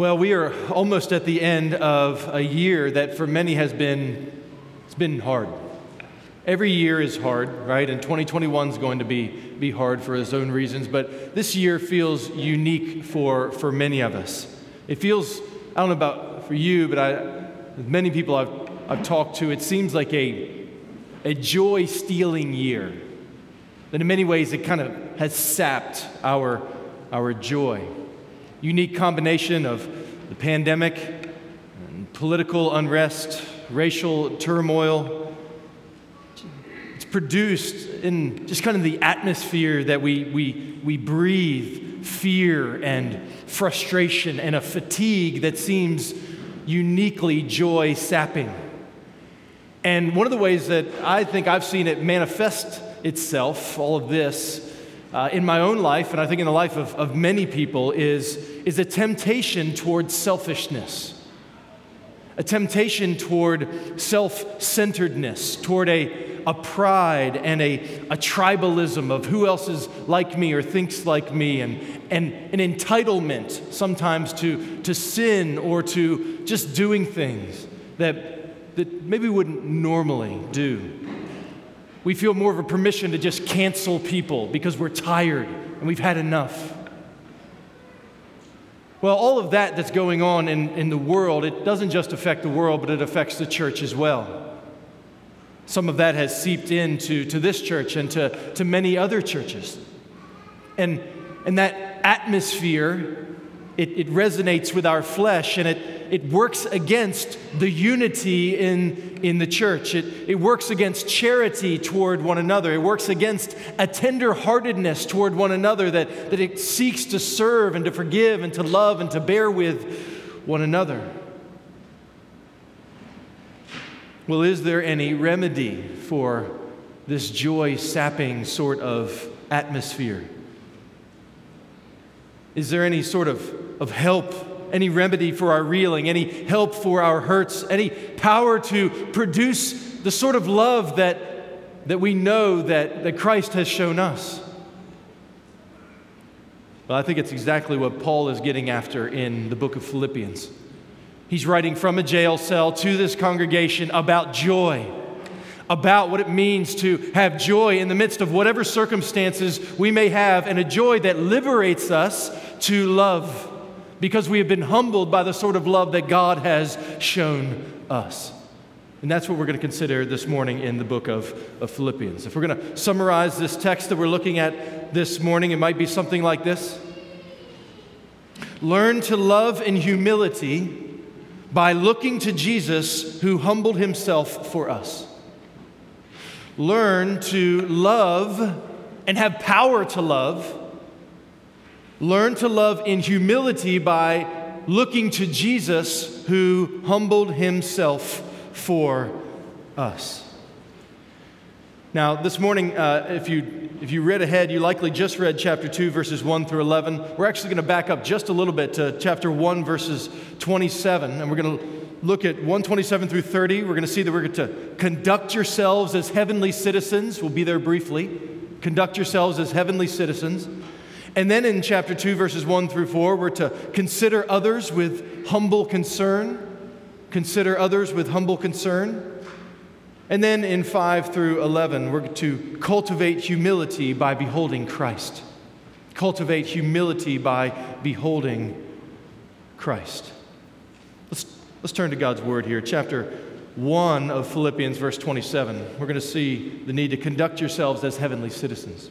Well, we are almost at the end of a year that for many has been it's been hard. Every year is hard, right? And 2021 is going to be, be hard for its own reasons, but this year feels unique for, for many of us. It feels, I don't know about for you, but I, many people I've, I've talked to, it seems like a, a joy stealing year. That in many ways it kind of has sapped our, our joy unique combination of the pandemic, and political unrest, racial turmoil. It's produced in just kind of the atmosphere that we, we, we breathe fear and frustration and a fatigue that seems uniquely joy sapping. And one of the ways that I think I've seen it manifest itself, all of this, uh, in my own life, and I think in the life of, of many people, is, is a temptation toward selfishness, a temptation toward self centeredness, toward a, a pride and a, a tribalism of who else is like me or thinks like me, and, and an entitlement sometimes to, to sin or to just doing things that, that maybe wouldn't normally do. We feel more of a permission to just cancel people because we're tired and we've had enough. Well, all of that that's going on in, in the world, it doesn't just affect the world, but it affects the church as well. Some of that has seeped into to this church and to, to many other churches. And, and that atmosphere, it, it resonates with our flesh and it, it works against the unity in, in the church. It, it works against charity toward one another. It works against a tenderheartedness toward one another that, that it seeks to serve and to forgive and to love and to bear with one another. Well, is there any remedy for this joy sapping sort of atmosphere? Is there any sort of, of help any remedy for our reeling, any help for our hurts, any power to produce the sort of love that, that we know that, that Christ has shown us. Well, I think it's exactly what Paul is getting after in the book of Philippians. He's writing from a jail cell to this congregation about joy, about what it means to have joy in the midst of whatever circumstances we may have, and a joy that liberates us to love because we have been humbled by the sort of love that God has shown us. And that's what we're going to consider this morning in the book of, of Philippians. If we're going to summarize this text that we're looking at this morning, it might be something like this Learn to love in humility by looking to Jesus who humbled himself for us. Learn to love and have power to love Learn to love in humility by looking to Jesus who humbled himself for us. Now, this morning, uh, if, you, if you read ahead, you likely just read chapter 2, verses 1 through 11. We're actually going to back up just a little bit to chapter 1, verses 27, and we're going to look at 127 through 30. We're going to see that we're going to conduct yourselves as heavenly citizens. We'll be there briefly. Conduct yourselves as heavenly citizens. And then in chapter 2, verses 1 through 4, we're to consider others with humble concern. Consider others with humble concern. And then in 5 through 11, we're to cultivate humility by beholding Christ. Cultivate humility by beholding Christ. Let's, let's turn to God's word here. Chapter 1 of Philippians, verse 27. We're going to see the need to conduct yourselves as heavenly citizens.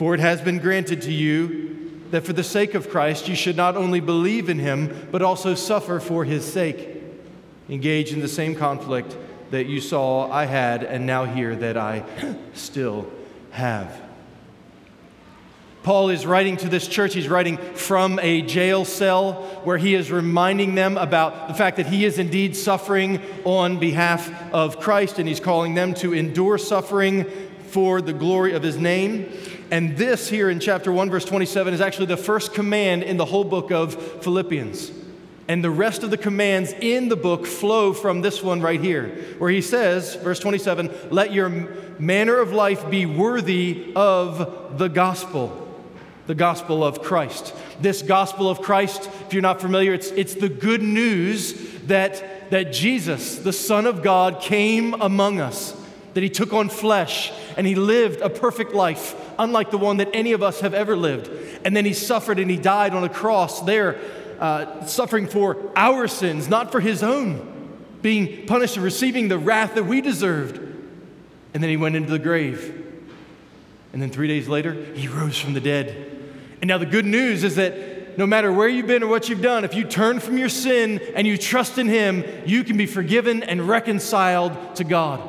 For it has been granted to you that for the sake of Christ you should not only believe in him, but also suffer for his sake. Engage in the same conflict that you saw I had and now hear that I still have. Paul is writing to this church. He's writing from a jail cell where he is reminding them about the fact that he is indeed suffering on behalf of Christ, and he's calling them to endure suffering for the glory of his name. And this here in chapter 1, verse 27, is actually the first command in the whole book of Philippians. And the rest of the commands in the book flow from this one right here, where he says, verse 27, let your manner of life be worthy of the gospel the gospel of Christ. This gospel of Christ, if you're not familiar, it's, it's the good news that, that Jesus, the Son of God, came among us, that he took on flesh and he lived a perfect life, unlike the one that any of us have ever lived. And then he suffered and he died on a cross there, uh, suffering for our sins, not for his own, being punished and receiving the wrath that we deserved. And then he went into the grave. And then three days later, he rose from the dead. And now the good news is that no matter where you've been or what you've done, if you turn from your sin and you trust in Him, you can be forgiven and reconciled to God.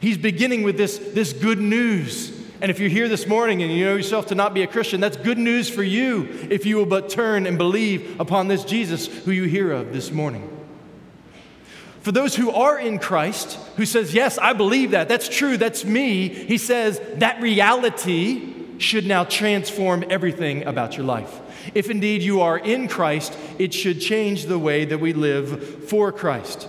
He's beginning with this, this good news. And if you're here this morning and you know yourself to not be a Christian, that's good news for you if you will but turn and believe upon this Jesus who you hear of this morning. For those who are in Christ, who says, Yes, I believe that, that's true, that's me, he says that reality should now transform everything about your life. If indeed you are in Christ, it should change the way that we live for Christ.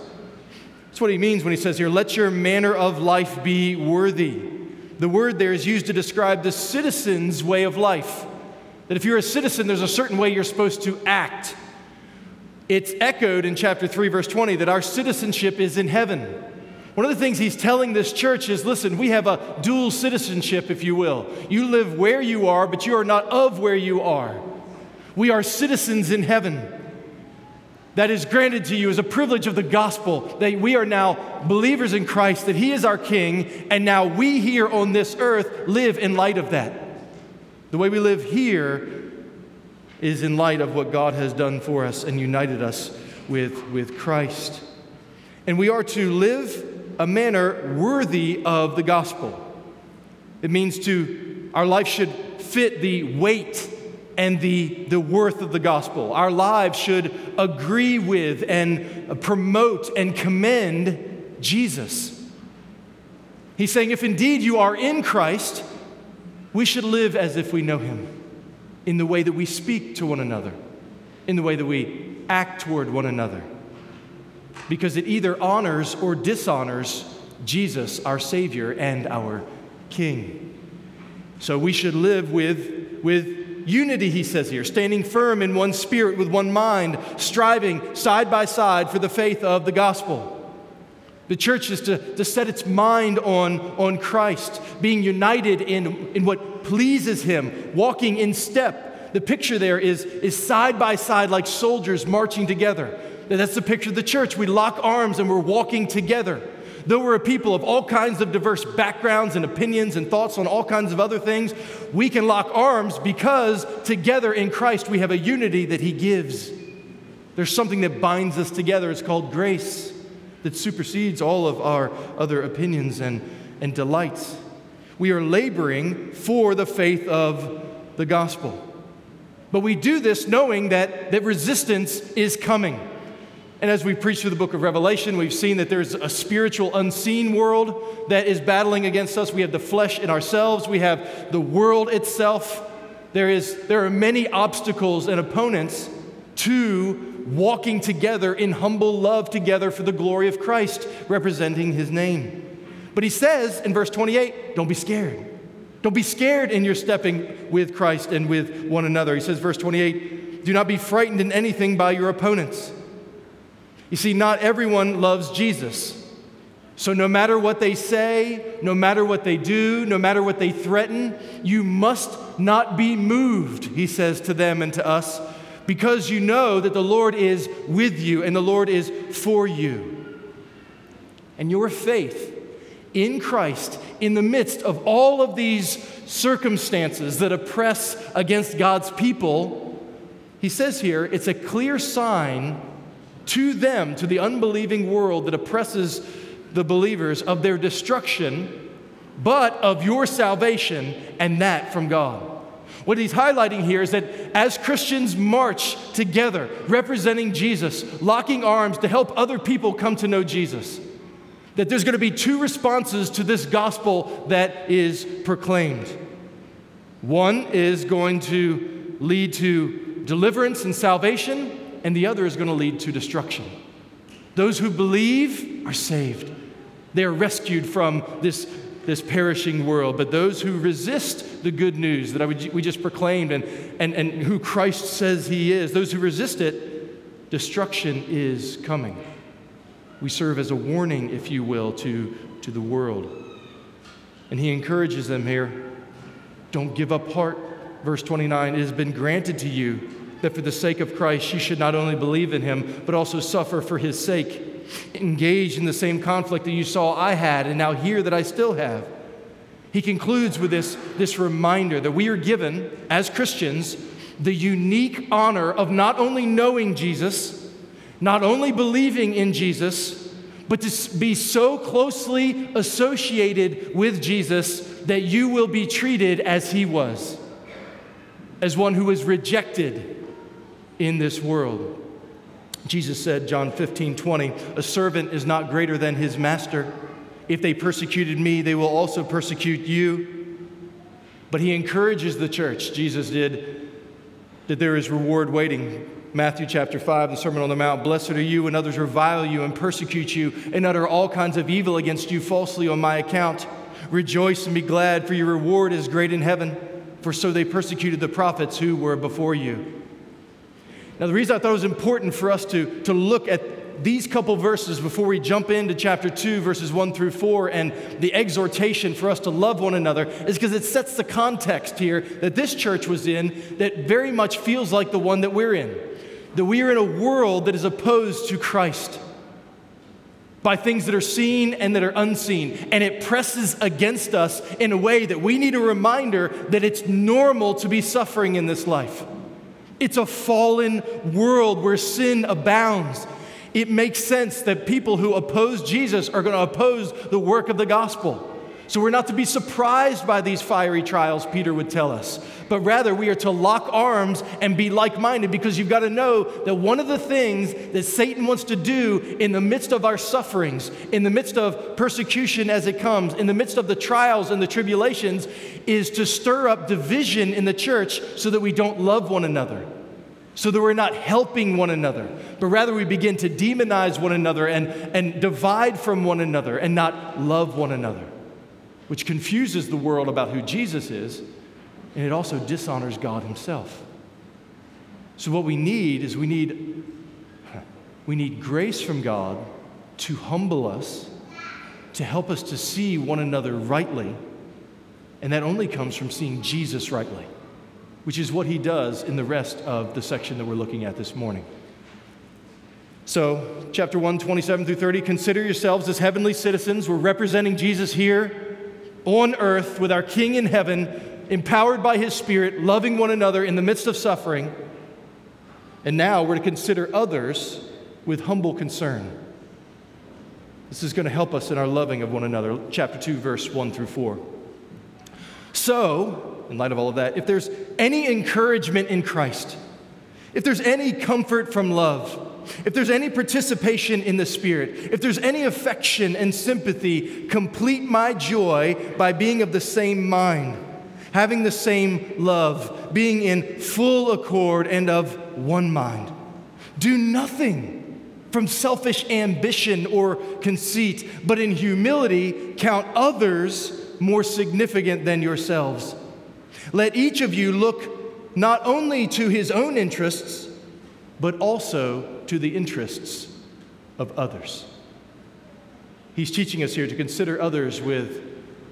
That's what he means when he says here, let your manner of life be worthy. The word there is used to describe the citizen's way of life. That if you're a citizen, there's a certain way you're supposed to act. It's echoed in chapter 3, verse 20, that our citizenship is in heaven. One of the things he's telling this church is listen, we have a dual citizenship, if you will. You live where you are, but you are not of where you are. We are citizens in heaven. That is granted to you as a privilege of the gospel that we are now believers in Christ, that He is our King, and now we here on this earth live in light of that. The way we live here is in light of what God has done for us and united us with, with Christ. And we are to live a manner worthy of the gospel. It means to, our life should fit the weight and the, the worth of the gospel. Our lives should agree with and promote and commend Jesus. He's saying, if indeed you are in Christ, we should live as if we know him in the way that we speak to one another, in the way that we act toward one another because it either honors or dishonors Jesus, our Savior and our King. So we should live with, with unity, he says here, standing firm in one spirit, with one mind, striving side by side for the faith of the gospel. The church is to, to set its mind on, on Christ, being united in, in what pleases Him, walking in step. The picture there is, is side by side like soldiers marching together. That's the picture of the church. We lock arms and we're walking together. Though we're a people of all kinds of diverse backgrounds and opinions and thoughts on all kinds of other things, we can lock arms because together in Christ we have a unity that He gives. There's something that binds us together. It's called grace that supersedes all of our other opinions and, and delights. We are laboring for the faith of the gospel. But we do this knowing that, that resistance is coming. And as we preach through the book of Revelation, we've seen that there's a spiritual, unseen world that is battling against us. We have the flesh in ourselves, we have the world itself. There, is, there are many obstacles and opponents to walking together in humble love together for the glory of Christ, representing his name. But he says in verse 28 don't be scared. Don't be scared in your stepping with Christ and with one another. He says, verse 28, do not be frightened in anything by your opponents. You see, not everyone loves Jesus. So, no matter what they say, no matter what they do, no matter what they threaten, you must not be moved, he says to them and to us, because you know that the Lord is with you and the Lord is for you. And your faith in Christ, in the midst of all of these circumstances that oppress against God's people, he says here, it's a clear sign to them, to the unbelieving world that oppresses the believers, of their destruction, but of your salvation, and that from God. What he's highlighting here is that as Christians march together, representing Jesus, locking arms to help other people come to know Jesus, that there's going to be two responses to this gospel that is proclaimed. One is going to lead to deliverance and salvation, and the other is going to lead to destruction. Those who believe are saved. They are rescued from this, this perishing world. But those who resist the good news that we just proclaimed and, and, and who Christ says he is, those who resist it, destruction is coming. We serve as a warning, if you will, to, to the world. And he encourages them here don't give up heart. Verse 29 It has been granted to you that for the sake of Christ you should not only believe in him, but also suffer for his sake. Engage in the same conflict that you saw I had and now hear that I still have. He concludes with this, this reminder that we are given, as Christians, the unique honor of not only knowing Jesus, not only believing in Jesus, but to be so closely associated with Jesus that you will be treated as he was, as one who was rejected in this world. Jesus said, John 15, 20, a servant is not greater than his master. If they persecuted me, they will also persecute you. But he encourages the church, Jesus did, that there is reward waiting. Matthew chapter 5, the Sermon on the Mount Blessed are you when others revile you and persecute you and utter all kinds of evil against you falsely on my account. Rejoice and be glad, for your reward is great in heaven, for so they persecuted the prophets who were before you. Now, the reason I thought it was important for us to, to look at these couple verses before we jump into chapter 2, verses 1 through 4, and the exhortation for us to love one another is because it sets the context here that this church was in that very much feels like the one that we're in. That we are in a world that is opposed to Christ by things that are seen and that are unseen. And it presses against us in a way that we need a reminder that it's normal to be suffering in this life. It's a fallen world where sin abounds. It makes sense that people who oppose Jesus are going to oppose the work of the gospel. So we're not to be surprised by these fiery trials, Peter would tell us, but rather we are to lock arms and be like minded because you've got to know that one of the things that Satan wants to do in the midst of our sufferings, in the midst of persecution as it comes, in the midst of the trials and the tribulations, is to stir up division in the church so that we don't love one another so that we're not helping one another, but rather we begin to demonize one another and, and divide from one another and not love one another, which confuses the world about who Jesus is, and it also dishonors God Himself. So, what we need is we need, we need grace from God to humble us, to help us to see one another rightly, and that only comes from seeing Jesus rightly which is what he does in the rest of the section that we're looking at this morning. So, chapter 1, 27 through 30, consider yourselves as heavenly citizens. We're representing Jesus here on earth with our King in heaven, empowered by his Spirit, loving one another in the midst of suffering. And now we're to consider others with humble concern. This is going to help us in our loving of one another. Chapter 2, verse 1 through 4. So, in light of all of that, if there's any encouragement in Christ, if there's any comfort from love, if there's any participation in the Spirit, if there's any affection and sympathy, complete my joy by being of the same mind, having the same love, being in full accord and of one mind. Do nothing from selfish ambition or conceit, but in humility count others more significant than yourselves. Let each of you look not only to his own interests, but also to the interests of others. He's teaching us here to consider others with,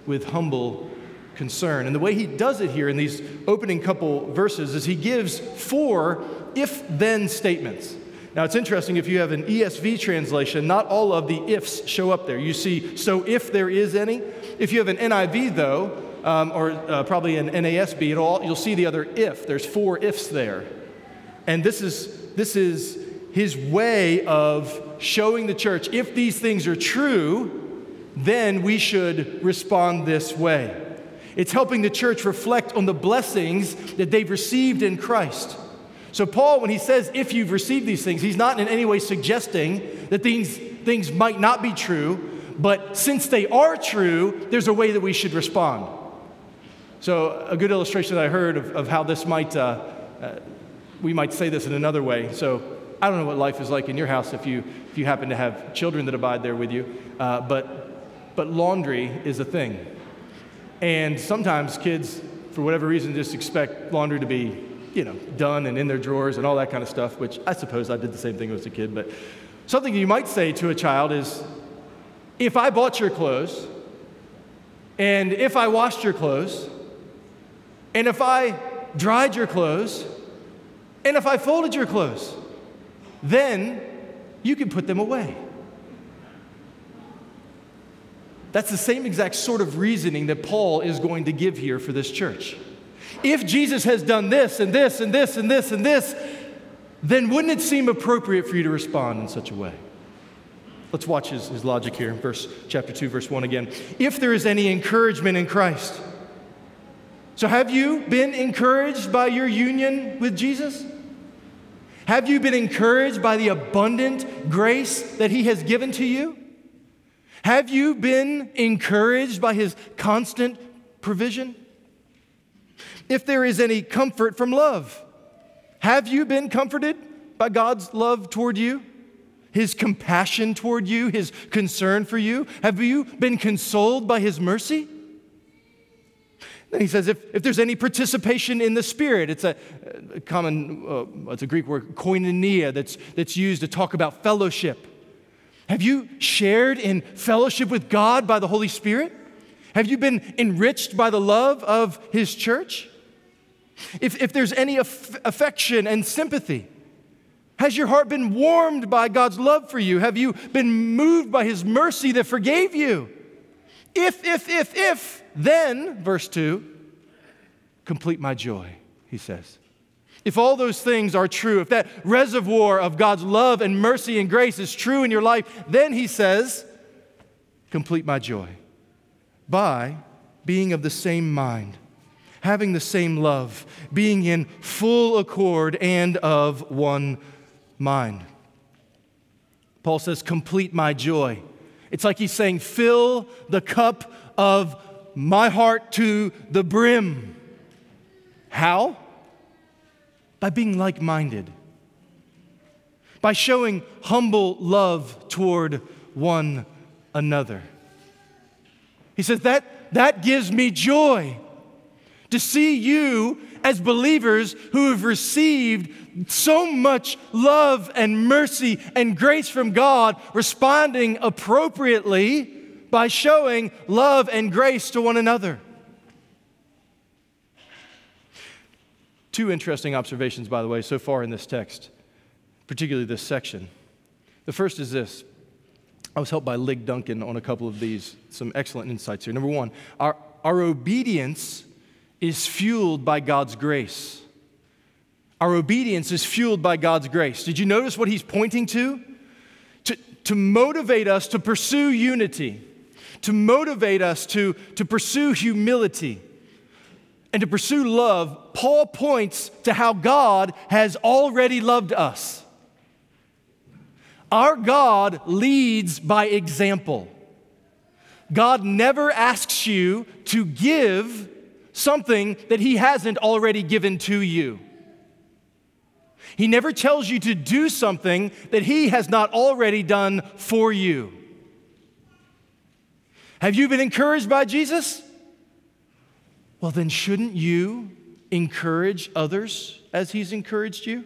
with humble concern. And the way he does it here in these opening couple verses is he gives four if then statements. Now, it's interesting if you have an ESV translation, not all of the ifs show up there. You see, so if there is any. If you have an NIV, though, um, or uh, probably an NASB, all, you'll see the other if. There's four ifs there. And this is, this is his way of showing the church if these things are true, then we should respond this way. It's helping the church reflect on the blessings that they've received in Christ. So, Paul, when he says, if you've received these things, he's not in any way suggesting that these things might not be true, but since they are true, there's a way that we should respond. So, a good illustration that I heard of, of how this might, uh, uh, we might say this in another way. So, I don't know what life is like in your house if you, if you happen to have children that abide there with you, uh, but, but laundry is a thing. And sometimes kids, for whatever reason, just expect laundry to be you know, done and in their drawers and all that kind of stuff, which I suppose I did the same thing as a kid. But something you might say to a child is if I bought your clothes, and if I washed your clothes, and if I dried your clothes, and if I folded your clothes, then you can put them away. That's the same exact sort of reasoning that Paul is going to give here for this church. If Jesus has done this and this and this and this and this, then wouldn't it seem appropriate for you to respond in such a way? Let's watch his, his logic here, verse chapter 2, verse 1 again. If there is any encouragement in Christ. So have you been encouraged by your union with Jesus? Have you been encouraged by the abundant grace that he has given to you? Have you been encouraged by his constant provision? if there is any comfort from love. Have you been comforted by God's love toward you? His compassion toward you, his concern for you? Have you been consoled by his mercy? Then he says, if, if there's any participation in the Spirit, it's a, a common, uh, it's a Greek word, koinonia, that's, that's used to talk about fellowship. Have you shared in fellowship with God by the Holy Spirit? Have you been enriched by the love of his church? If, if there's any aff- affection and sympathy, has your heart been warmed by God's love for you? Have you been moved by His mercy that forgave you? If, if, if, if, then, verse 2, complete my joy, he says. If all those things are true, if that reservoir of God's love and mercy and grace is true in your life, then he says, complete my joy by being of the same mind having the same love, being in full accord and of one mind. Paul says, Complete my joy. It's like he's saying, Fill the cup of my heart to the brim. How? By being like minded, by showing humble love toward one another. He says, That, that gives me joy to see you as believers who have received so much love and mercy and grace from God, responding appropriately by showing love and grace to one another. Two interesting observations, by the way, so far in this text, particularly this section. The first is this I was helped by Lig Duncan on a couple of these, some excellent insights here. Number one, our, our obedience is fueled by God's grace. Our obedience is fueled by God's grace. Did you notice what he's pointing to? To, to motivate us to pursue unity, to motivate us to, to pursue humility, and to pursue love, Paul points to how God has already loved us. Our God leads by example. God never asks you to give something that He hasn't already given to you. He never tells you to do something that He has not already done for you. Have you been encouraged by Jesus? Well, then, shouldn't you encourage others as He's encouraged you?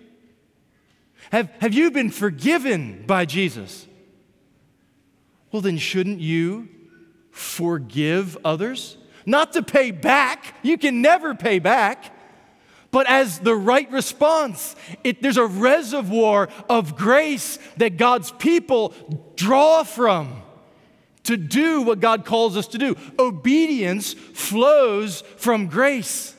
Have, have you been forgiven by Jesus? Well, then, shouldn't you forgive others not to pay back, you can never pay back, but as the right response. It, there's a reservoir of grace that God's people draw from to do what God calls us to do. Obedience flows from grace.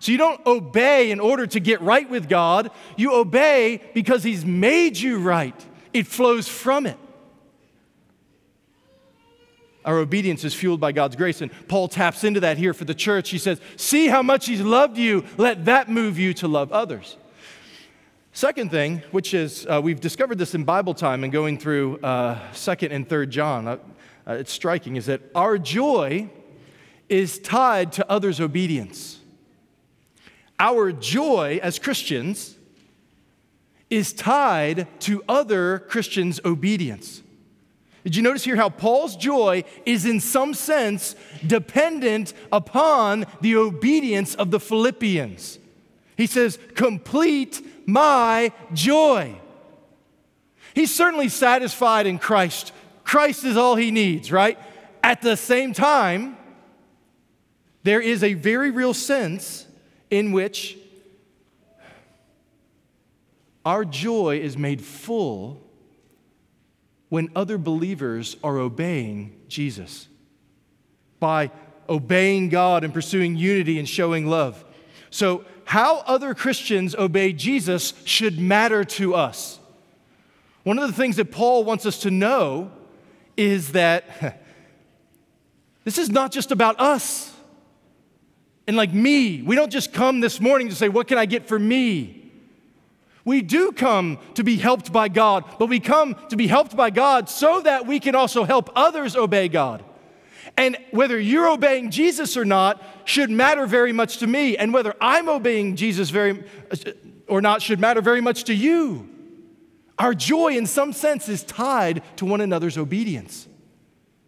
So you don't obey in order to get right with God, you obey because He's made you right. It flows from it. Our obedience is fueled by God's grace. And Paul taps into that here for the church. He says, See how much He's loved you. Let that move you to love others. Second thing, which is uh, we've discovered this in Bible time and going through uh, 2nd and 3rd John, uh, it's striking, is that our joy is tied to others' obedience. Our joy as Christians is tied to other Christians' obedience. Did you notice here how Paul's joy is, in some sense, dependent upon the obedience of the Philippians? He says, Complete my joy. He's certainly satisfied in Christ. Christ is all he needs, right? At the same time, there is a very real sense in which our joy is made full when other believers are obeying Jesus by obeying God and pursuing unity and showing love. So, how other Christians obey Jesus should matter to us. One of the things that Paul wants us to know is that this is not just about us and like me. We don't just come this morning to say, What can I get for me? We do come to be helped by God, but we come to be helped by God so that we can also help others obey God. And whether you're obeying Jesus or not should matter very much to me, and whether I'm obeying Jesus very uh, or not should matter very much to you. Our joy, in some sense, is tied to one another's obedience.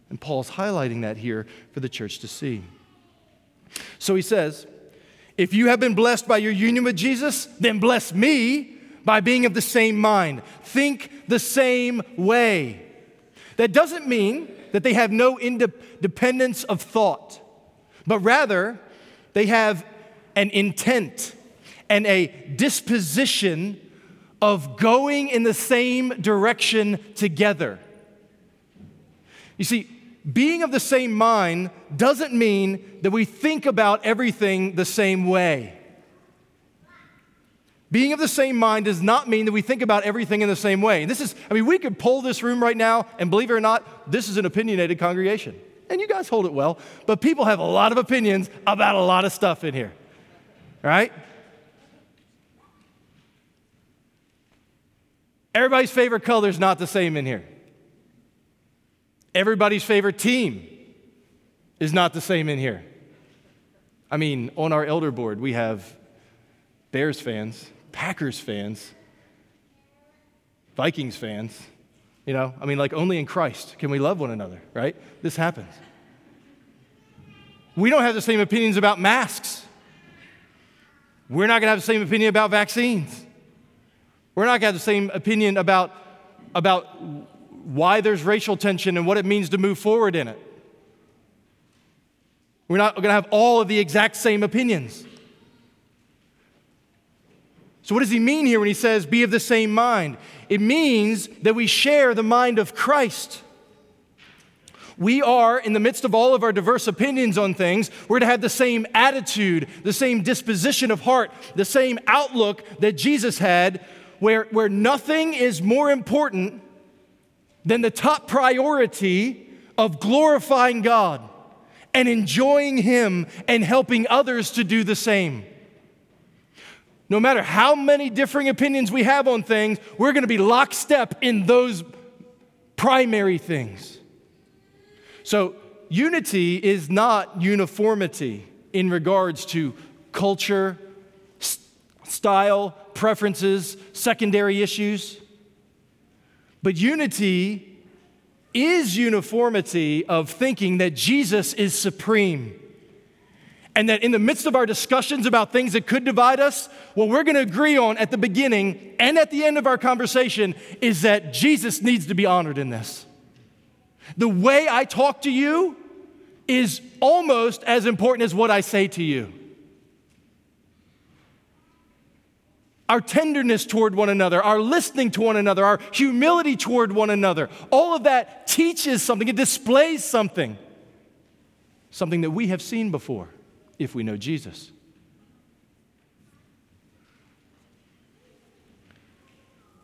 And Paul's highlighting that here for the church to see. So he says, If you have been blessed by your union with Jesus, then bless me by being of the same mind. Think the same way. That doesn't mean that they have no independence of thought, but rather they have an intent and a disposition of going in the same direction together. You see, being of the same mind doesn't mean that we think about everything the same way. Being of the same mind does not mean that we think about everything in the same way. This is, I mean, we could pull this room right now, and believe it or not, this is an opinionated congregation. And you guys hold it well, but people have a lot of opinions about a lot of stuff in here, right? Everybody's favorite color is not the same in here. Everybody's favorite team is not the same in here. I mean, on our elder board, we have Bears fans, Packers fans, Vikings fans. You know, I mean, like only in Christ can we love one another, right? This happens. We don't have the same opinions about masks. We're not going to have the same opinion about vaccines. We're not going to have the same opinion about, about why there's racial tension and what it means to move forward in it. We're not going to have all of the exact same opinions. So, what does he mean here when he says, be of the same mind? It means that we share the mind of Christ. We are, in the midst of all of our diverse opinions on things, we're to have the same attitude, the same disposition of heart, the same outlook that Jesus had, where, where nothing is more important than the top priority of glorifying God and enjoying Him and helping others to do the same no matter how many differing opinions we have on things, we're going to be lockstep in those primary things. So, unity is not uniformity in regards to culture, st- style, preferences, secondary issues. But unity is uniformity of thinking that Jesus is supreme and that in the midst of our discussions about things that could divide us, what we're going to agree on at the beginning and at the end of our conversation is that Jesus needs to be honored in this. The way I talk to you is almost as important as what I say to you. Our tenderness toward one another, our listening to one another, our humility toward one another, all of that teaches something, it displays something, something that we have seen before if we know Jesus.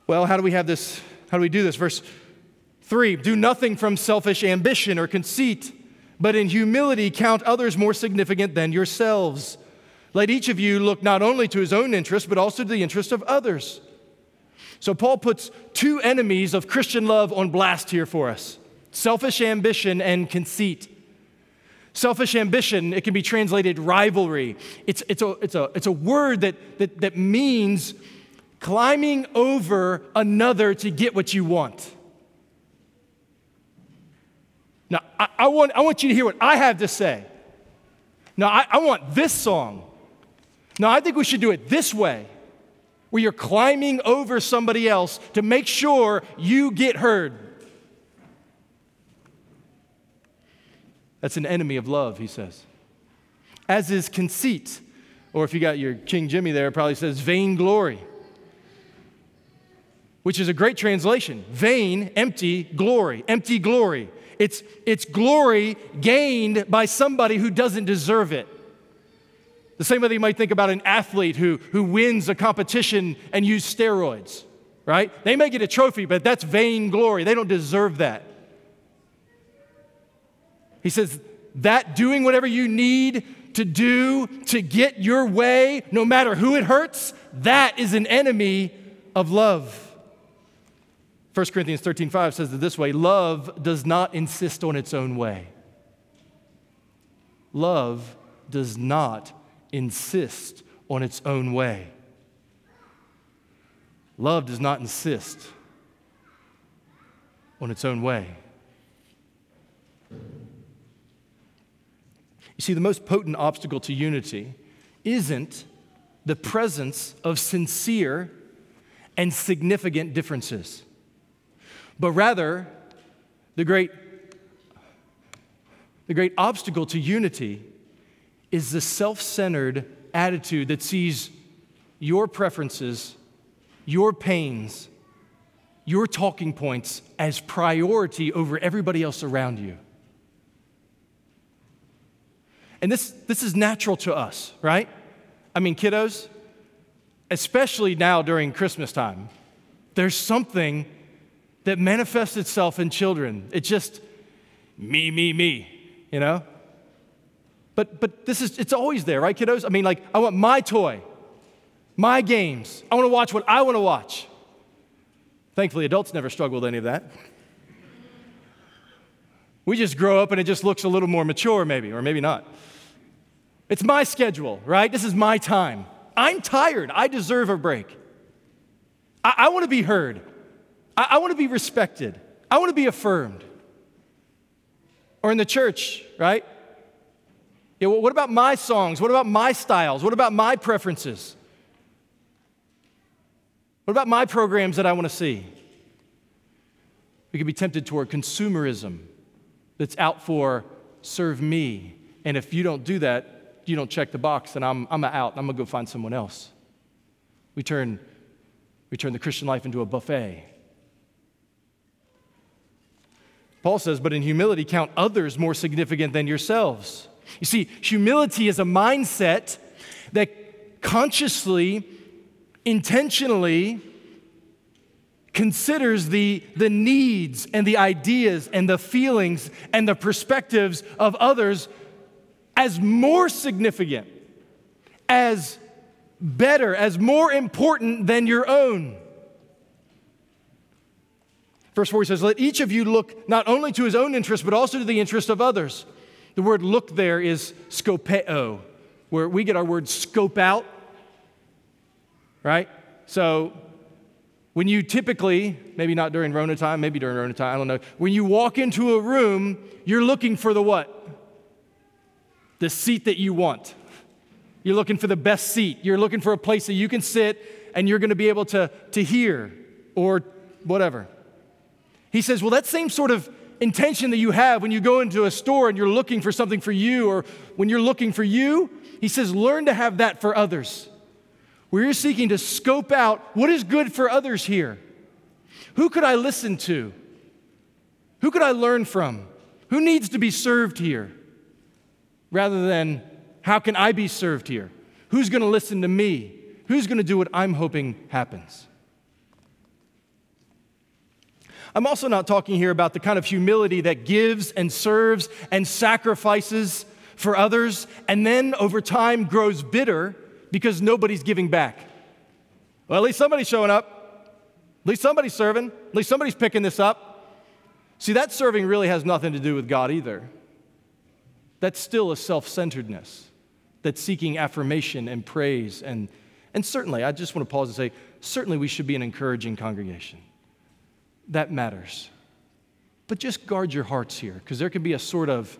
Well, how do we have this? How do we do this? Verse Three, do nothing from selfish ambition or conceit, but in humility count others more significant than yourselves. Let each of you look not only to his own interest, but also to the interest of others. So, Paul puts two enemies of Christian love on blast here for us selfish ambition and conceit. Selfish ambition, it can be translated rivalry. It's, it's, a, it's, a, it's a word that, that, that means climbing over another to get what you want. Now, I, I, want, I want you to hear what I have to say. Now, I, I want this song. Now, I think we should do it this way, where you're climbing over somebody else to make sure you get heard. That's an enemy of love, he says. As is conceit, or if you got your King Jimmy there, probably says vainglory, which is a great translation. Vain, empty, glory, empty glory. It's, it's glory gained by somebody who doesn't deserve it. The same way you might think about an athlete who, who wins a competition and uses steroids, right? They may get a trophy, but that's vain glory. They don't deserve that. He says, that doing whatever you need to do to get your way, no matter who it hurts, that is an enemy of love. 1 Corinthians 13 5 says it this way love does not insist on its own way. Love does not insist on its own way. Love does not insist on its own way. You see, the most potent obstacle to unity isn't the presence of sincere and significant differences but rather the great, the great obstacle to unity is the self centered attitude that sees your preferences, your pains, your talking points as priority over everybody else around you. And this, this is natural to us, right? I mean, kiddos, especially now during Christmas time, there's something that manifests itself in children. It's just me, me, me, you know? But, but this is, it's always there, right, kiddos? I mean, like, I want my toy, my games. I want to watch what I want to watch. Thankfully, adults never struggle with any of that. We just grow up and it just looks a little more mature, maybe, or maybe not. It's my schedule, right? This is my time. I'm tired. I deserve a break. I, I want to be heard. I, I want to be respected, I want to be affirmed. Or in the church, right? Yeah, what about my songs? What about my styles? What about my preferences? What about my programs that I want to see? We could be tempted toward consumerism that's out for serve me. And if you don't do that, you don't check the box, then I'm, I'm out. I'm going to go find someone else. We turn, we turn the Christian life into a buffet. Paul says, but in humility, count others more significant than yourselves. You see, humility is a mindset that consciously, intentionally considers the, the needs and the ideas and the feelings and the perspectives of others as more significant, as better, as more important than your own. Verse 4 he says, Let each of you look not only to his own interest, but also to the interest of others. The word look there is scopeo, where we get our word scope out, right? So when you typically, maybe not during Rona time, maybe during Rona time, I don't know, when you walk into a room, you're looking for the what? The seat that you want. You're looking for the best seat. You're looking for a place that you can sit and you're going to be able to, to hear or whatever. He says, Well, that same sort of intention that you have when you go into a store and you're looking for something for you, or when you're looking for you, he says, learn to have that for others. Where you're seeking to scope out what is good for others here. Who could I listen to? Who could I learn from? Who needs to be served here? Rather than, how can I be served here? Who's going to listen to me? Who's going to do what I'm hoping happens? I'm also not talking here about the kind of humility that gives and serves and sacrifices for others and then over time grows bitter because nobody's giving back. Well, at least somebody's showing up. At least somebody's serving. At least somebody's picking this up. See, that serving really has nothing to do with God either. That's still a self centeredness that's seeking affirmation and praise. And, and certainly, I just want to pause and say, certainly we should be an encouraging congregation. That matters. But just guard your hearts here, because there can be a sort of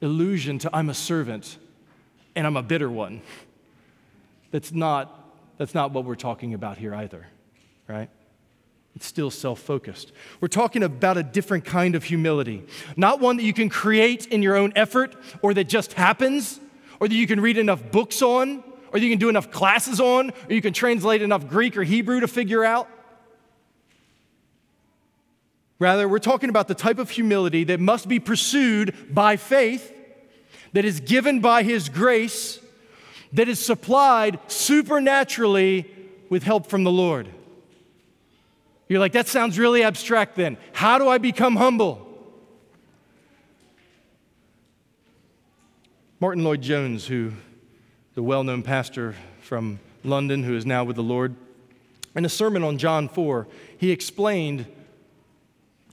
illusion to I'm a servant and I'm a bitter one. That's not, that's not what we're talking about here either, right? It's still self focused. We're talking about a different kind of humility, not one that you can create in your own effort or that just happens or that you can read enough books on or that you can do enough classes on or you can translate enough Greek or Hebrew to figure out. Rather, we're talking about the type of humility that must be pursued by faith, that is given by His grace, that is supplied supernaturally with help from the Lord. You're like, that sounds really abstract then. How do I become humble? Martyn Lloyd-Jones, who the well-known pastor from London who is now with the Lord, in a sermon on John 4, he explained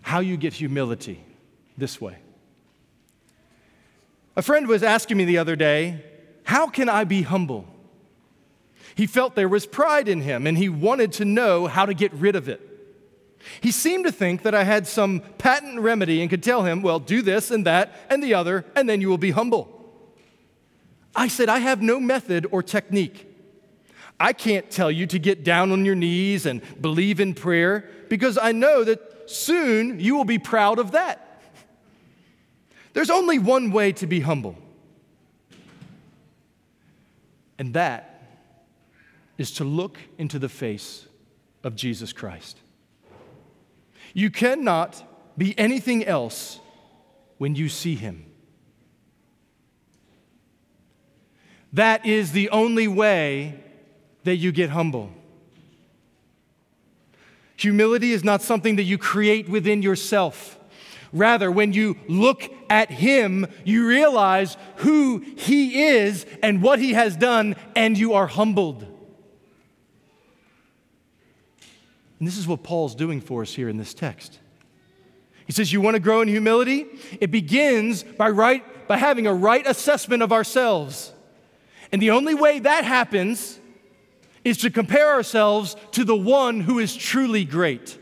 how you get humility this way. A friend was asking me the other day, How can I be humble? He felt there was pride in him and he wanted to know how to get rid of it. He seemed to think that I had some patent remedy and could tell him, Well, do this and that and the other, and then you will be humble. I said, I have no method or technique. I can't tell you to get down on your knees and believe in prayer because I know that soon you will be proud of that. There's only one way to be humble, and that is to look into the face of Jesus Christ. You cannot be anything else when you see him. That is the only way that you get humble. Humility is not something that you create within yourself. Rather, when you look at Him, you realize who He is and what He has done, and you are humbled. And this is what Paul's doing for us here in this text. He says, You want to grow in humility? It begins by, right, by having a right assessment of ourselves. And the only way that happens is to compare ourselves to the one who is truly great.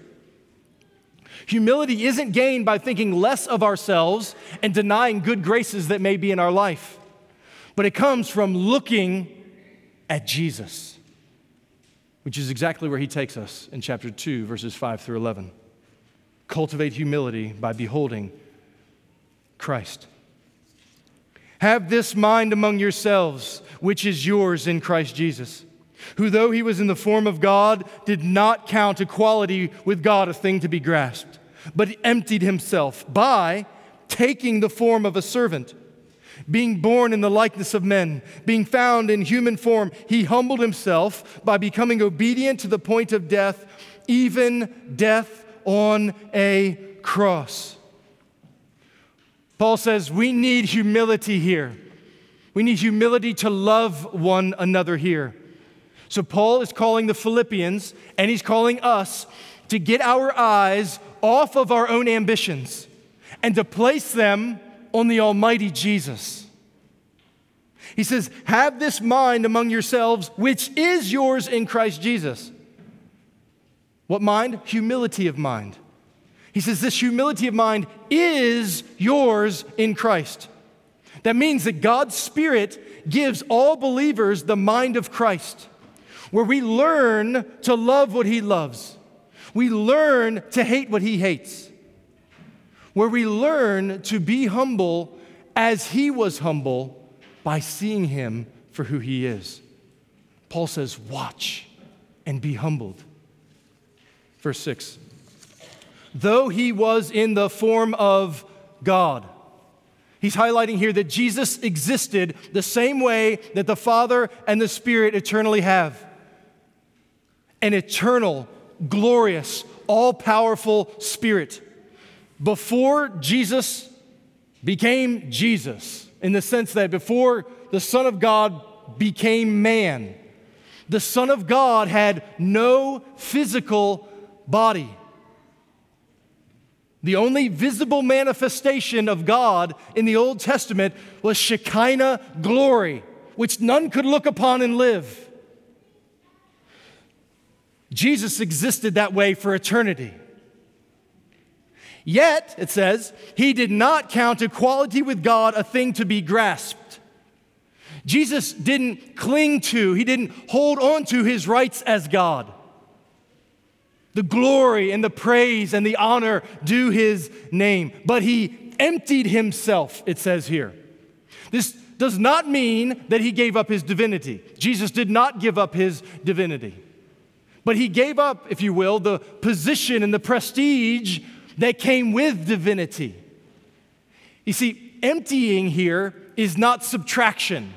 Humility isn't gained by thinking less of ourselves and denying good graces that may be in our life, but it comes from looking at Jesus, which is exactly where he takes us in chapter 2, verses 5 through 11. Cultivate humility by beholding Christ. Have this mind among yourselves, which is yours in Christ Jesus who, though he was in the form of God, did not count equality with God a thing to be grasped, but emptied himself by taking the form of a servant. Being born in the likeness of men, being found in human form, he humbled himself by becoming obedient to the point of death, even death on a cross. Paul says we need humility here. We need humility to love one another here. So, Paul is calling the Philippians and he's calling us to get our eyes off of our own ambitions and to place them on the Almighty Jesus. He says, Have this mind among yourselves, which is yours in Christ Jesus. What mind? Humility of mind. He says, This humility of mind is yours in Christ. That means that God's Spirit gives all believers the mind of Christ where we learn to love what He loves, we learn to hate what He hates, where we learn to be humble as He was humble by seeing Him for who He is. Paul says, Watch and be humbled. Verse 6 Though He was in the form of God, He's highlighting here that Jesus existed the same way that the Father and the Spirit eternally have an eternal, glorious, all powerful spirit. Before Jesus became Jesus, in the sense that before the Son of God became man, the Son of God had no physical body. The only visible manifestation of God in the Old Testament was Shekinah glory, which none could look upon and live. Jesus existed that way for eternity. Yet, it says, he did not count equality with God a thing to be grasped. Jesus didn't cling to, he didn't hold on to his rights as God. The glory and the praise and the honor due his name. But he emptied himself, it says here. This does not mean that he gave up his divinity. Jesus did not give up his divinity. But he gave up, if you will, the position and the prestige that came with divinity. You see, emptying here is not subtraction,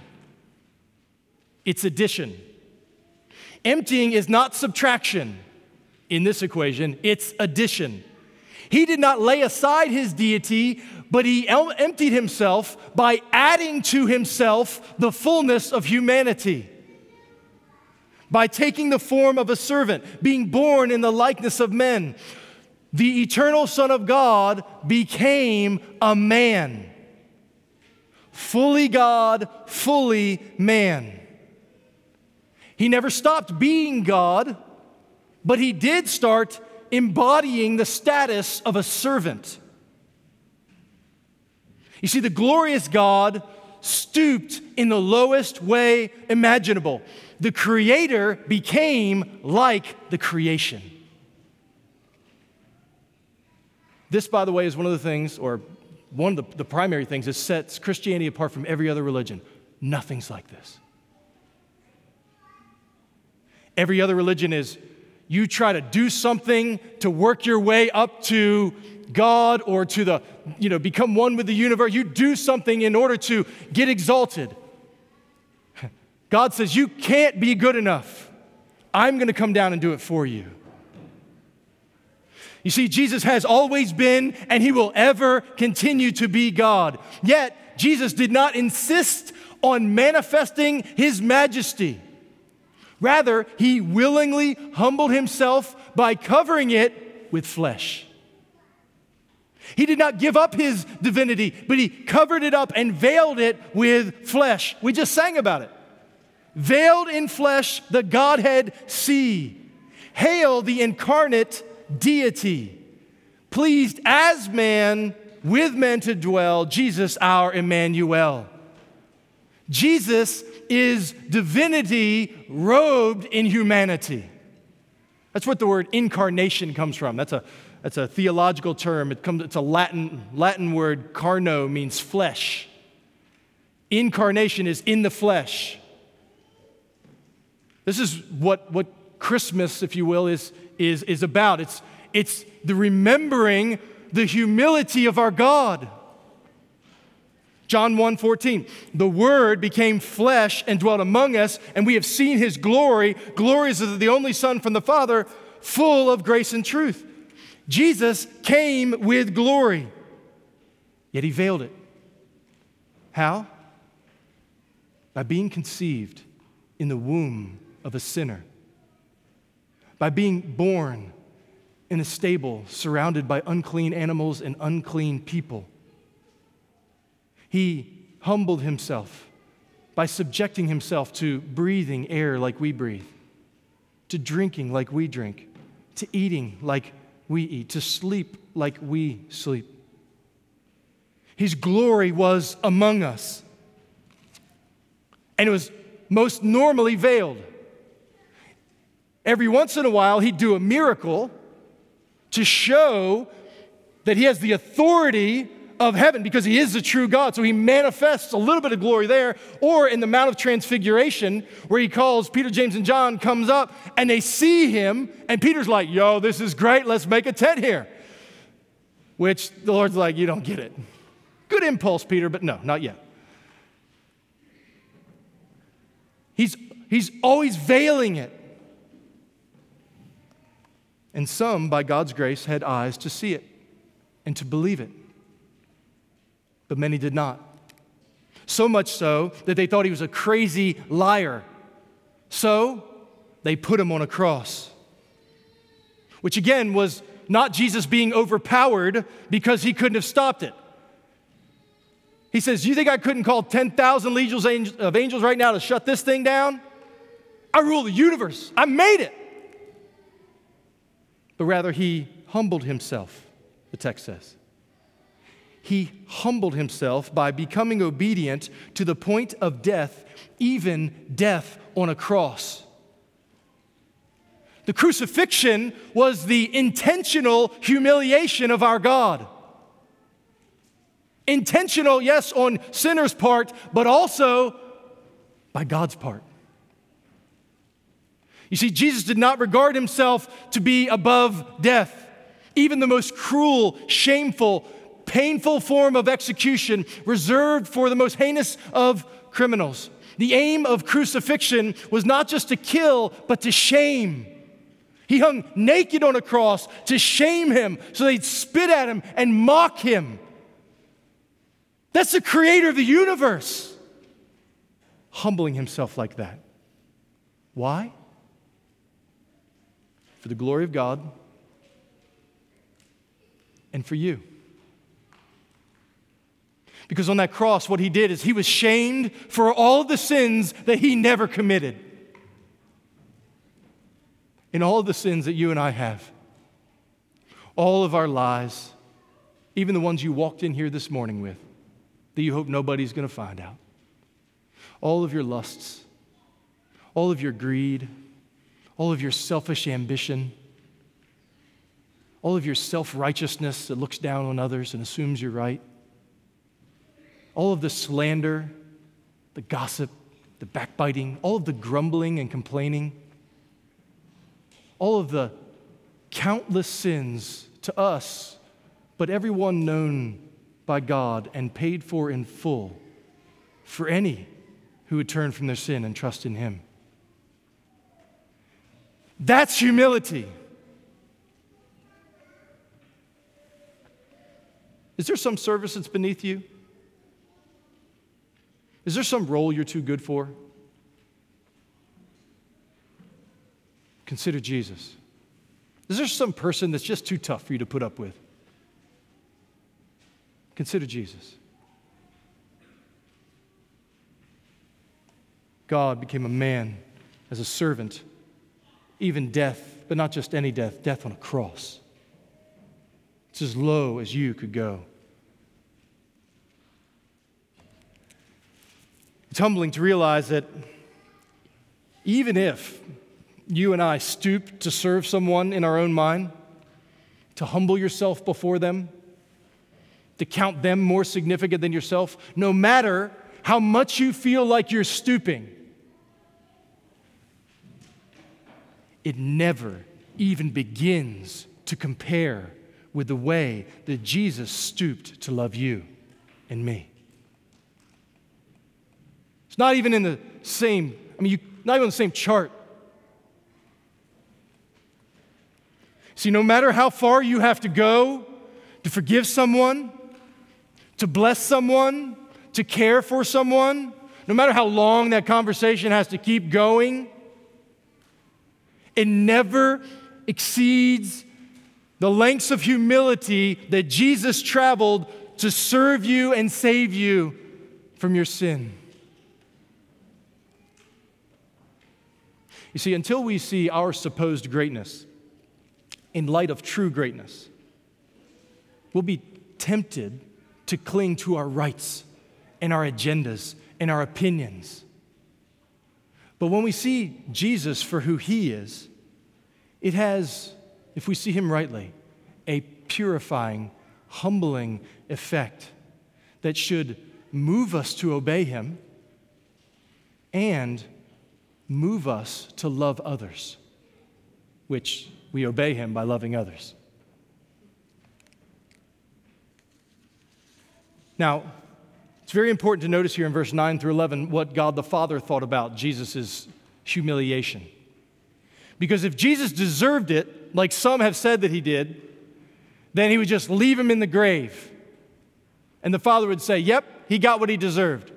it's addition. Emptying is not subtraction in this equation, it's addition. He did not lay aside his deity, but he emptied himself by adding to himself the fullness of humanity by taking the form of a servant, being born in the likeness of men. The eternal Son of God became a man, fully God, fully man. He never stopped being God, but he did start embodying the status of a servant. You see, the glorious God stooped in the lowest way imaginable the creator became like the creation. This, by the way, is one of the things, or one of the, the primary things that sets Christianity apart from every other religion. Nothing's like this. Every other religion is you try to do something to work your way up to God or to the, you know, become one with the universe. You do something in order to get exalted. God says, You can't be good enough. I'm going to come down and do it for you. You see, Jesus has always been and he will ever continue to be God. Yet, Jesus did not insist on manifesting his majesty. Rather, he willingly humbled himself by covering it with flesh. He did not give up his divinity, but he covered it up and veiled it with flesh. We just sang about it veiled in flesh, the Godhead see. Hail the incarnate deity, pleased as man with men to dwell, Jesus our Emmanuel. Jesus is divinity robed in humanity. That's what the word incarnation comes from. That's a, that's a theological term. It comes, it's a Latin, Latin word, carno means flesh. Incarnation is in the flesh. This is what, what Christmas, if you will, is, is, is about. It's, it's the remembering the humility of our God. John 1 14, the Word became flesh and dwelt among us, and we have seen His glory, glories of the only Son from the Father, full of grace and truth. Jesus came with glory, yet He veiled it. How? By being conceived in the womb of a sinner. By being born in a stable surrounded by unclean animals and unclean people. He humbled himself by subjecting himself to breathing air like we breathe, to drinking like we drink, to eating like we eat, to sleep like we sleep. His glory was among us. And it was most normally veiled. Every once in a while, he'd do a miracle to show that he has the authority of heaven because he is the true God. So he manifests a little bit of glory there. Or in the Mount of Transfiguration, where he calls Peter, James, and John, comes up and they see him, and Peter's like, Yo, this is great. Let's make a tent here. Which the Lord's like, You don't get it. Good impulse, Peter, but no, not yet. He's, he's always veiling it. And some, by God's grace, had eyes to see it and to believe it. But many did not. So much so that they thought he was a crazy liar. So they put him on a cross, which again was not Jesus being overpowered because he couldn't have stopped it. He says, You think I couldn't call 10,000 legions of angels right now to shut this thing down? I rule the universe. I made it. But rather, he humbled himself, the text says. He humbled himself by becoming obedient to the point of death, even death on a cross. The crucifixion was the intentional humiliation of our God. Intentional, yes, on sinners' part, but also by God's part. You see, Jesus did not regard himself to be above death. Even the most cruel, shameful, painful form of execution reserved for the most heinous of criminals. The aim of crucifixion was not just to kill, but to shame. He hung naked on a cross to shame him so they'd spit at him and mock him. That's the creator of the universe humbling himself like that. Why? For the glory of God and for you. Because on that cross, what he did is he was shamed for all the sins that he never committed. In all the sins that you and I have, all of our lies, even the ones you walked in here this morning with that you hope nobody's going to find out. All of your lusts, all of your greed, all of your selfish ambition, all of your self righteousness that looks down on others and assumes you're right, all of the slander, the gossip, the backbiting, all of the grumbling and complaining, all of the countless sins to us, but everyone known by God and paid for in full for any who would turn from their sin and trust in Him. That's humility. Is there some service that's beneath you? Is there some role you're too good for? Consider Jesus. Is there some person that's just too tough for you to put up with? Consider Jesus. God became a man as a servant, even death, but not just any death, death on a cross. It's as low as you could go. It's humbling to realize that even if you and I stoop to serve someone in our own mind, to humble yourself before them, to count them more significant than yourself, no matter how much you feel like you're stooping. It never even begins to compare with the way that Jesus stooped to love you and me. It's not even in the same, I mean, you, not even on the same chart. See, no matter how far you have to go to forgive someone, to bless someone, to care for someone, no matter how long that conversation has to keep going, it never exceeds the lengths of humility that Jesus traveled to serve you and save you from your sin. You see, until we see our supposed greatness in light of true greatness, we'll be tempted to cling to our rights and our agendas and our opinions. But when we see Jesus for who he is, it has, if we see him rightly, a purifying, humbling effect that should move us to obey him and move us to love others, which we obey him by loving others. Now, it's very important to notice here in verse 9 through 11 what God the Father thought about Jesus' humiliation. Because if Jesus deserved it, like some have said that he did, then he would just leave him in the grave. And the Father would say, Yep, he got what he deserved.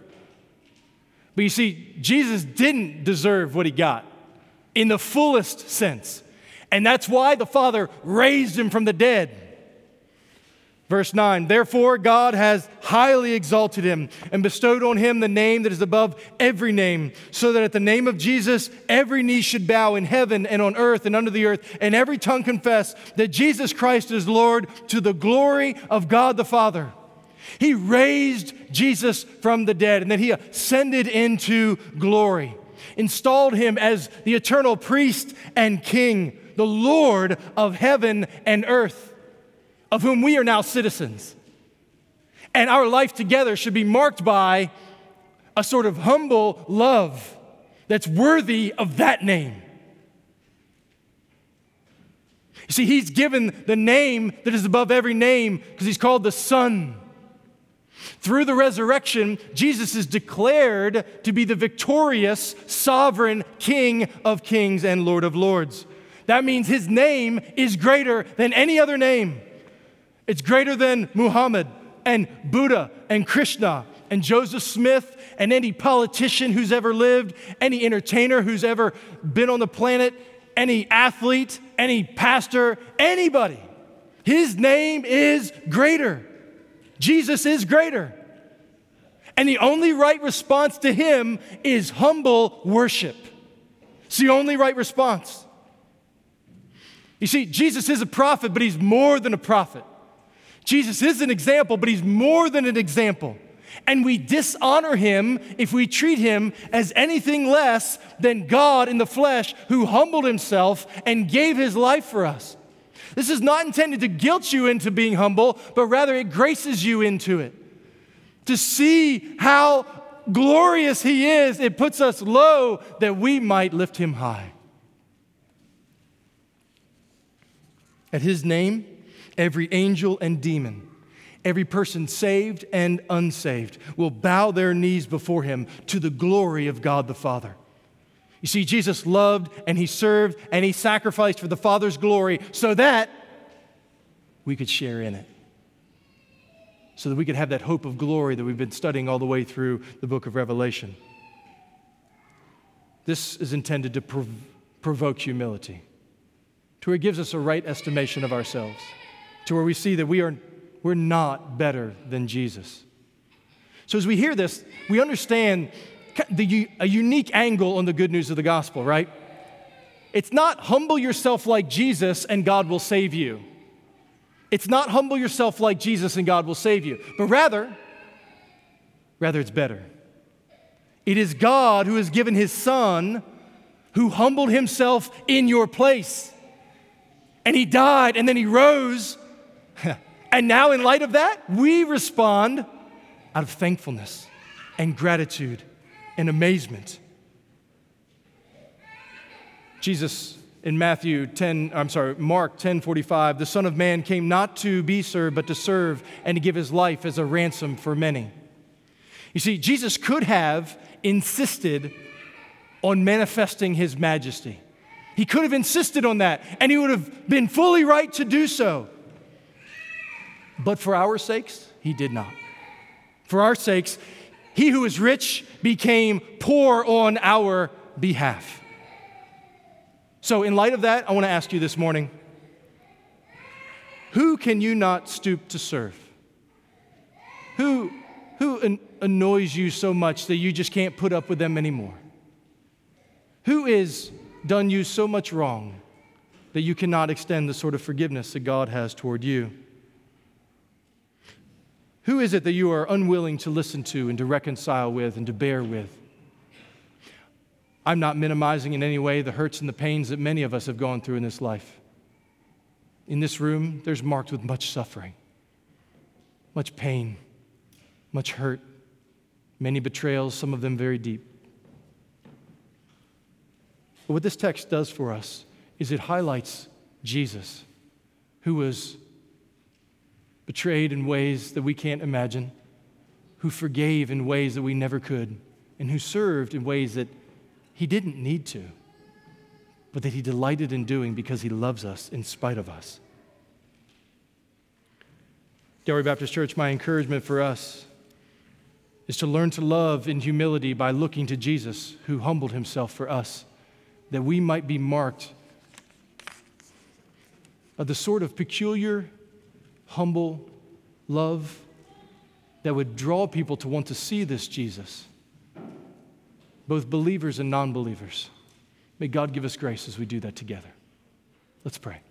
But you see, Jesus didn't deserve what he got in the fullest sense. And that's why the Father raised him from the dead. Verse 9, therefore God has highly exalted him and bestowed on him the name that is above every name, so that at the name of Jesus every knee should bow in heaven and on earth and under the earth, and every tongue confess that Jesus Christ is Lord to the glory of God the Father. He raised Jesus from the dead, and then he ascended into glory, installed him as the eternal priest and king, the Lord of heaven and earth of whom we are now citizens. And our life together should be marked by a sort of humble love that's worthy of that name. You see, he's given the name that is above every name because he's called the Son. Through the resurrection, Jesus is declared to be the victorious, sovereign King of kings and Lord of lords. That means his name is greater than any other name. It's greater than Muhammad and Buddha and Krishna and Joseph Smith and any politician who's ever lived, any entertainer who's ever been on the planet, any athlete, any pastor, anybody. His name is greater. Jesus is greater. And the only right response to him is humble worship. It's the only right response. You see, Jesus is a prophet, but he's more than a prophet. Jesus is an example, but he's more than an example. And we dishonor him if we treat him as anything less than God in the flesh who humbled himself and gave his life for us. This is not intended to guilt you into being humble, but rather it graces you into it. To see how glorious he is, it puts us low that we might lift him high. At his name, every angel and demon, every person saved and unsaved will bow their knees before him to the glory of God the Father. You see, Jesus loved and he served and he sacrificed for the Father's glory so that we could share in it. So that we could have that hope of glory that we've been studying all the way through the book of Revelation. This is intended to prov- provoke humility, to where it gives us a right estimation of ourselves to where we see that we are we're not better than Jesus. So as we hear this, we understand the, a unique angle on the good news of the gospel, right? It's not humble yourself like Jesus and God will save you. It's not humble yourself like Jesus and God will save you, but rather, rather it's better. It is God who has given his son who humbled himself in your place. And he died and then he rose and now, in light of that, we respond out of thankfulness and gratitude and amazement. Jesus in Matthew 10, I'm sorry, Mark 10 45, the Son of Man came not to be served, but to serve and to give his life as a ransom for many. You see, Jesus could have insisted on manifesting his majesty. He could have insisted on that, and he would have been fully right to do so. But for our sakes, he did not. For our sakes, he who is rich became poor on our behalf. So, in light of that, I want to ask you this morning who can you not stoop to serve? Who, who an- annoys you so much that you just can't put up with them anymore? Who has done you so much wrong that you cannot extend the sort of forgiveness that God has toward you? Who is it that you are unwilling to listen to and to reconcile with and to bear with? I'm not minimizing in any way the hurts and the pains that many of us have gone through in this life. In this room, there's marked with much suffering, much pain, much hurt, many betrayals, some of them very deep. But what this text does for us is it highlights Jesus, who was betrayed in ways that we can't imagine, who forgave in ways that we never could, and who served in ways that he didn't need to, but that He delighted in doing because He loves us in spite of us. Delray Baptist Church, my encouragement for us is to learn to love in humility by looking to Jesus, who humbled himself for us, that we might be marked of the sort of peculiar, humble love that would draw people to want to see this Jesus, both believers and non believers. May God give us grace as we do that together. Let's pray.